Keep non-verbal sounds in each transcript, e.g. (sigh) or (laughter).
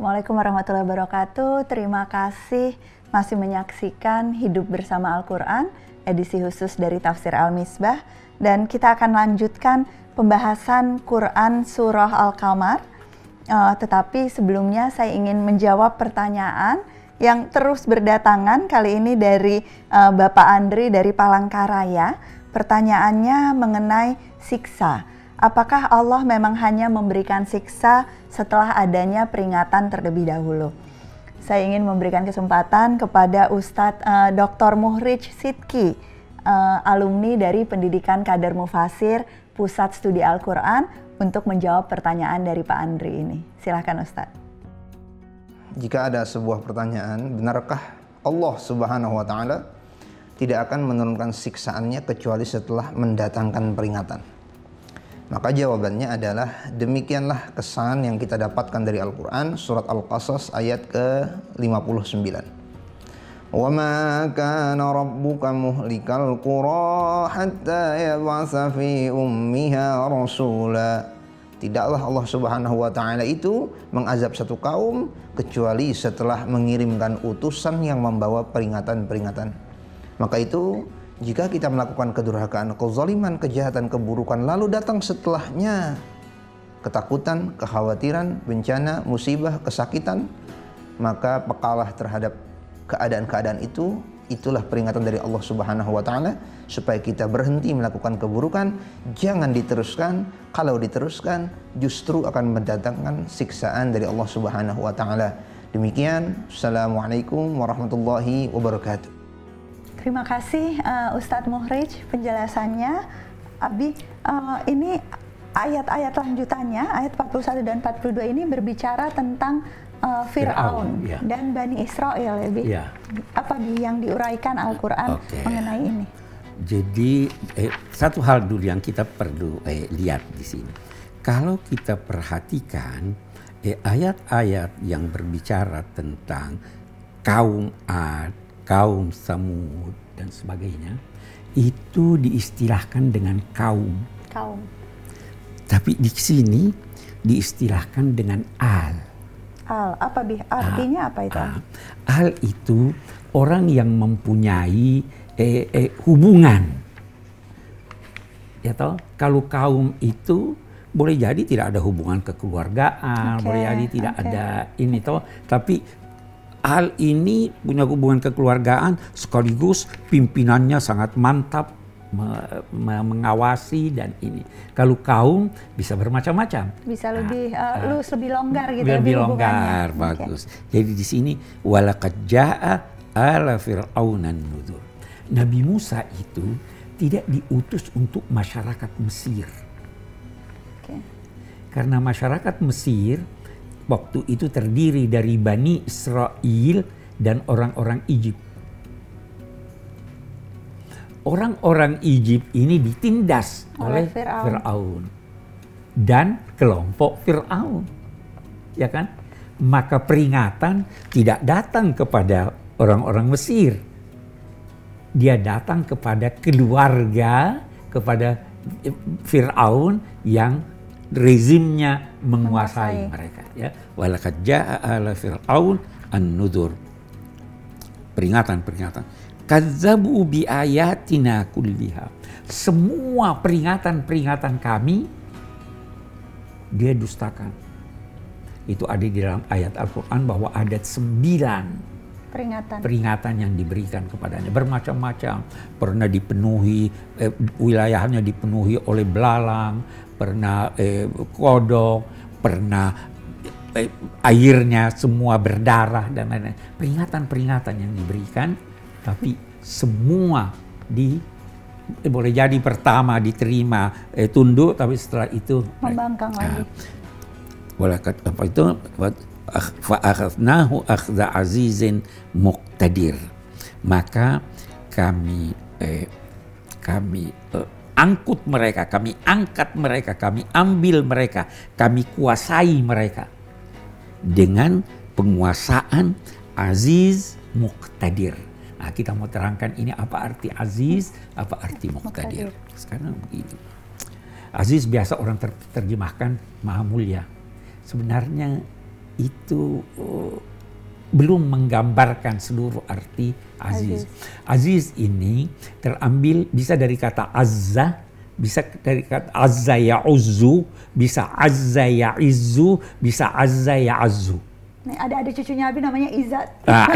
Assalamualaikum warahmatullahi wabarakatuh. Terima kasih masih menyaksikan Hidup Bersama Al-Quran, edisi khusus dari Tafsir Al-Misbah. Dan kita akan lanjutkan pembahasan Quran Surah Al-Kamar. Uh, tetapi sebelumnya saya ingin menjawab pertanyaan yang terus berdatangan kali ini dari uh, Bapak Andri dari Palangkaraya. Pertanyaannya mengenai siksa apakah Allah memang hanya memberikan siksa setelah adanya peringatan terlebih dahulu? Saya ingin memberikan kesempatan kepada Ustadz uh, eh, Dr. Muhrij Sidki, uh, alumni dari Pendidikan Kader Mufasir Pusat Studi Al-Quran untuk menjawab pertanyaan dari Pak Andri ini. Silahkan Ustadz. Jika ada sebuah pertanyaan, benarkah Allah Subhanahu wa taala tidak akan menurunkan siksaannya kecuali setelah mendatangkan peringatan? Maka jawabannya adalah demikianlah kesan yang kita dapatkan dari Al-Quran surat Al-Qasas ayat ke-59. وَمَا كَانَ رَبُّكَ مُهْلِكَ الْقُرَى حَتَّى يَبْعَثَ فِي أُمِّهَا رَسُولًا Tidaklah Allah Subhanahu wa taala itu mengazab satu kaum kecuali setelah mengirimkan utusan yang membawa peringatan-peringatan. Maka itu jika kita melakukan kedurhakaan, kezaliman, kejahatan, keburukan, lalu datang setelahnya ketakutan, kekhawatiran, bencana, musibah, kesakitan, maka pekalah terhadap keadaan-keadaan itu itulah peringatan dari Allah Subhanahu wa taala supaya kita berhenti melakukan keburukan, jangan diteruskan. Kalau diteruskan justru akan mendatangkan siksaan dari Allah Subhanahu wa taala. Demikian, Assalamualaikum warahmatullahi wabarakatuh. Terima kasih uh, Ustadz Muhrij penjelasannya. Abi, uh, ini ayat-ayat lanjutannya, ayat 41 dan 42 ini berbicara tentang uh, Fir'aun ya. dan Bani Israel ya, Bi. Ya. Apa Bi yang diuraikan Al-Quran okay. mengenai ini? Jadi eh, satu hal dulu yang kita perlu eh, lihat di sini. Kalau kita perhatikan eh, ayat-ayat yang berbicara tentang kaum Ad, kaum Samud dan sebagainya itu diistilahkan dengan kaum. Kaum. Tapi di sini diistilahkan dengan al. Al, apa bi? Artinya al, apa itu? Al, al itu orang yang mempunyai eh, eh, hubungan. Ya toh, kalau kaum itu boleh jadi tidak ada hubungan kekeluargaan, okay, boleh jadi tidak okay. ada ini toh, tapi hal ini punya hubungan kekeluargaan sekaligus pimpinannya sangat mantap me, me, mengawasi dan ini. Kalau kaum bisa bermacam-macam. Bisa lebih uh, uh, lebih longgar gitu lebih, ya. Lebih longgar, bagus. Okay. Jadi di sini walaqad jaa ala fir'aunan nudur. Nabi Musa itu tidak diutus untuk masyarakat Mesir. Okay. Karena masyarakat Mesir waktu itu terdiri dari Bani Israel dan orang-orang Egypt. Orang-orang Egypt ini ditindas oleh, Firaun dan kelompok Firaun. Ya kan? Maka peringatan tidak datang kepada orang-orang Mesir. Dia datang kepada keluarga, kepada Firaun yang rezimnya menguasai, mereka ya. Walakad jaa ala fir'aun an-nudur peringatan-peringatan. Kadzabu bi ayatina kulliha. Semua peringatan-peringatan kami dia dustakan. Itu ada di dalam ayat Al-Quran bahwa ada sembilan peringatan. peringatan yang diberikan kepadanya. Bermacam-macam. Pernah dipenuhi eh, wilayahnya dipenuhi oleh belalang pernah eh, kodok, pernah eh, airnya semua berdarah dan lain-lain. Peringatan-peringatan yang diberikan, tapi semua di eh, boleh jadi pertama diterima eh, tunduk, tapi setelah itu membangkang eh, lagi. Boleh apa itu? Fa'akhadnahu akhza azizin muqtadir. Maka kami eh, kami eh, angkut mereka, kami angkat mereka, kami ambil mereka, kami kuasai mereka dengan penguasaan aziz muqtadir. Nah, kita mau terangkan ini apa arti aziz, apa arti muqtadir. Sekarang begini. Aziz biasa orang ter terjemahkan maha mulia. Sebenarnya itu uh, belum menggambarkan seluruh arti aziz. Aziz ini terambil bisa dari kata azza, bisa dari kata azza ya'uzzu, bisa azza ya'izzu, bisa azza ya'azzu. Nih, ada ada cucunya Abi namanya Izat. Ah,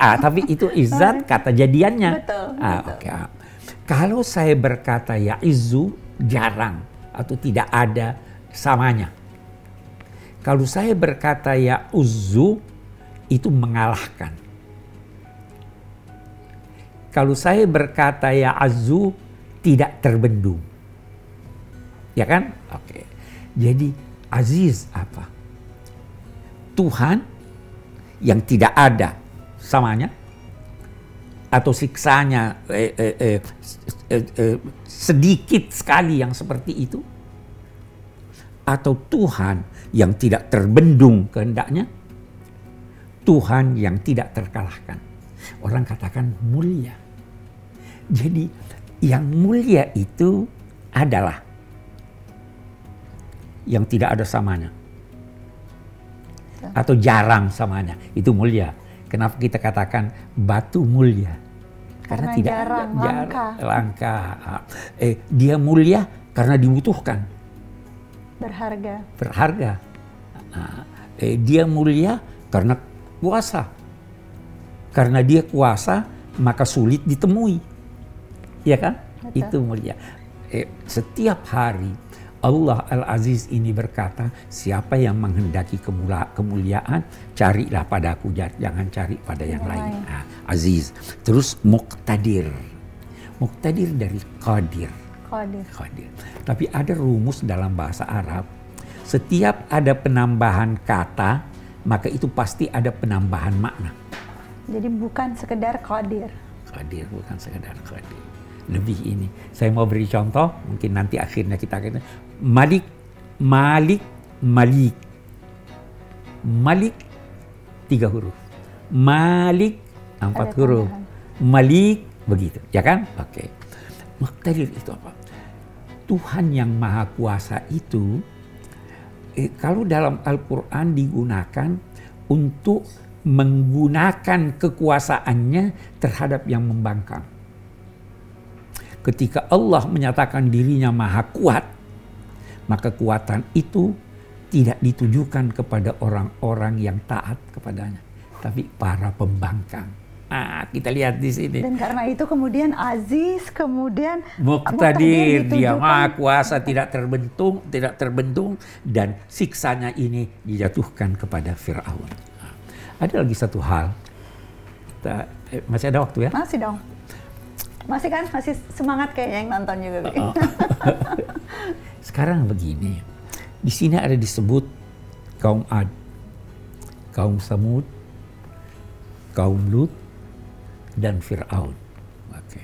ah, tapi itu izat kata jadiannya. Betul, Ah, betul. oke. ah. Kalau saya berkata ya izu jarang atau tidak ada samanya. Kalau saya berkata ya uzu itu mengalahkan. Kalau saya berkata ya azu tidak terbendung. Ya kan? Oke. Jadi aziz apa? Tuhan yang tidak ada samanya atau siksanya eh, eh, eh, eh, eh, sedikit sekali yang seperti itu atau Tuhan yang tidak terbendung kehendaknya Tuhan yang tidak terkalahkan orang katakan mulia jadi yang mulia itu adalah yang tidak ada samanya atau jarang samanya itu mulia. Kenapa kita katakan batu mulia? Karena tidak jarang, ada, langka. langka. Ah, Eh, dia mulia karena dibutuhkan, Berharga. berharga. Ah, eh, dia mulia karena kuasa. Karena dia kuasa, maka sulit ditemui. Ya kan? Betul. Itu mulia. Eh, setiap hari Allah Al-Aziz ini berkata, siapa yang menghendaki kemula- kemuliaan, carilah padaku, ja- jangan cari pada yang, Yang lain. lain. Ah, Aziz. Terus Muqtadir. Muqtadir dari Qadir. Qadir. Qadir. Tapi ada rumus dalam bahasa Arab. Setiap ada penambahan kata, maka itu pasti ada penambahan makna. Jadi bukan sekedar Qadir. Qadir bukan sekedar qadir. Lebih ini. Saya mau beri contoh, mungkin nanti akhirnya kita akan Malik, Malik, Malik. Malik tiga huruf. Malik empat Ada huruf. tambahan. Malik begitu, ya kan? Oke. Muqtadir itu apa? Tuhan yang maha kuasa itu eh, kalau dalam Al-Quran digunakan untuk menggunakan kekuasaannya terhadap yang membangkang. Ketika Allah menyatakan dirinya maha kuat, maka kekuatan itu tidak ditujukan kepada orang-orang yang taat kepadanya, tapi para pembangkang. Ah, kita lihat di sini. Dan karena itu kemudian Aziz, kemudian Muqtadir, dia maha kuasa tidak terbentung, tidak terbendung dan siksanya ini dijatuhkan kepada Firaun. Nah, Ada lagi satu hal. Kita- eh, masih ada waktu ya? Masih dong. Masih kan? Masih semangat kayaknya yang nonton juga. Bi. Oh. (laughs) Sekarang begini, di sini ada disebut kaum Ad, kaum Samud, kaum Lut, dan Fir'aun. Oke.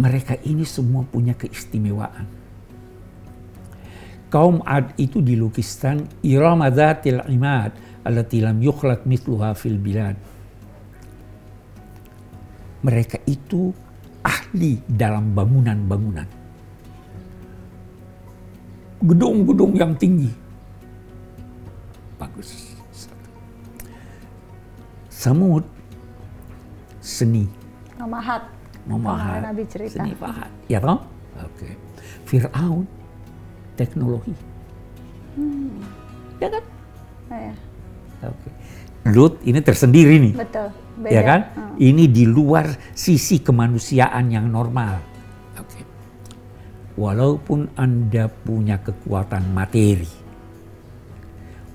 Mereka ini semua punya keistimewaan. Kaum Ad itu dilukiskan Irama Dhatil Imad allati lam yukhlaq mithluha fil bilad. Mereka itu ahli dalam bangunan-bangunan. Gedung-gedung yang tinggi. Bagus. Samud seni. Memahat. memahat Nabi cerita. seni pahat ya toh? Oke. Fir'aun teknologi. Ya kan? Nah, ya. oke. Lut ini tersendiri nih. Betul. Beda. ya kan? Hmm. ini di luar sisi kemanusiaan yang normal. Oke. Walaupun anda punya kekuatan materi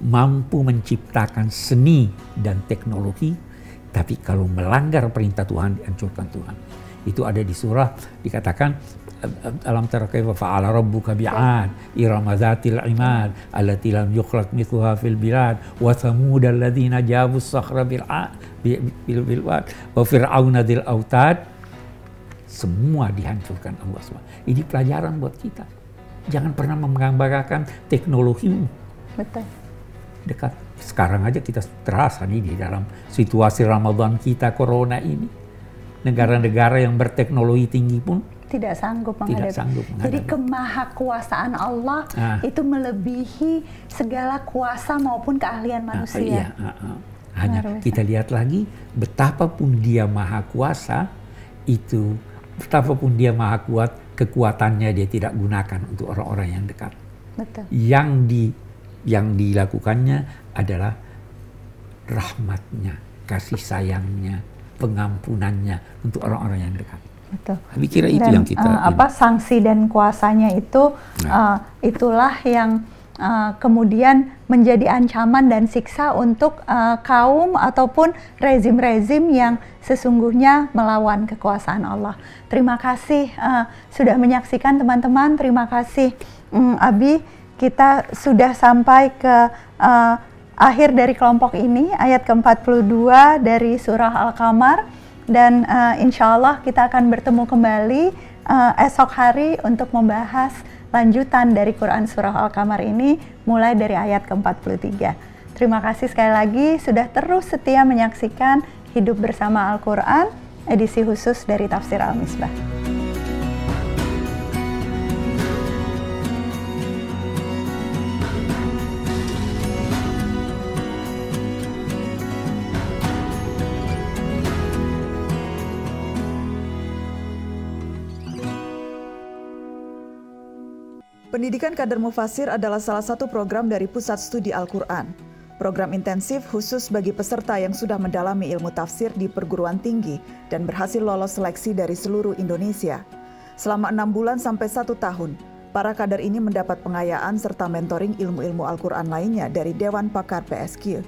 mampu menciptakan seni dan teknologi tapi kalau melanggar perintah Tuhan dihancurkan Tuhan itu ada di surah dikatakan alam tara kaifa fa'ala rabbuka bi'ad irama dzatil imad allati lam yukhlaq mithluha fil bilad wa thamud alladziina jabu sakhra bil bil wad wa fir'auna dzil autad semua dihancurkan Allah SWT. Ini pelajaran buat kita. Jangan pernah menggambarkan teknologi Betul. dekat. Sekarang aja kita terasa nih di dalam situasi Ramadan kita corona ini. Negara-negara yang berteknologi tinggi pun Tidak tidak sanggup Tidak menghadapi. sanggup Jadi menghadapi. kemahakuasaan Allah Ah. itu melebihi segala kuasa maupun keahlian Ah, manusia. iya, ah, ah. Hanya kita lihat lagi betapapun dia maha kuasa itu betapapun dia maha kuat kekuatannya dia tidak gunakan untuk orang-orang yang dekat. Betul. Yang di yang dilakukannya adalah rahmatnya, kasih sayangnya, pengampunannya untuk orang-orang yang dekat. Betul. Kami kira itu Dan, yang kita eh, apa sanksi dan kuasanya itu eh, itulah yang eh, kemudian menjadi ancaman dan siksa untuk eh, kaum ataupun rezim-rezim yang sesungguhnya melawan kekuasaan Allah. Terima kasih eh, sudah menyaksikan teman-teman. Terima kasih mm, Abi. Kita sudah sampai ke eh, akhir dari kelompok ini ayat ke-42 dari surah Al-Qamar dan uh, insya Allah kita akan bertemu kembali uh, esok hari untuk membahas lanjutan dari Quran Surah Al-Qamar ini mulai dari ayat ke-43. Terima kasih sekali lagi sudah terus setia menyaksikan Hidup Bersama Al-Quran, edisi khusus dari Tafsir Al-Misbah. Pendidikan Kader Mufasir adalah salah satu program dari Pusat Studi Al-Quran. Program intensif khusus bagi peserta yang sudah mendalami ilmu tafsir di perguruan tinggi dan berhasil lolos seleksi dari seluruh Indonesia. Selama enam bulan sampai satu tahun, para kader ini mendapat pengayaan serta mentoring ilmu-ilmu Al-Quran lainnya dari Dewan Pakar PSQ.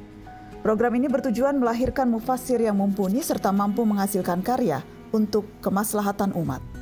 Program ini bertujuan melahirkan mufasir yang mumpuni serta mampu menghasilkan karya untuk kemaslahatan umat.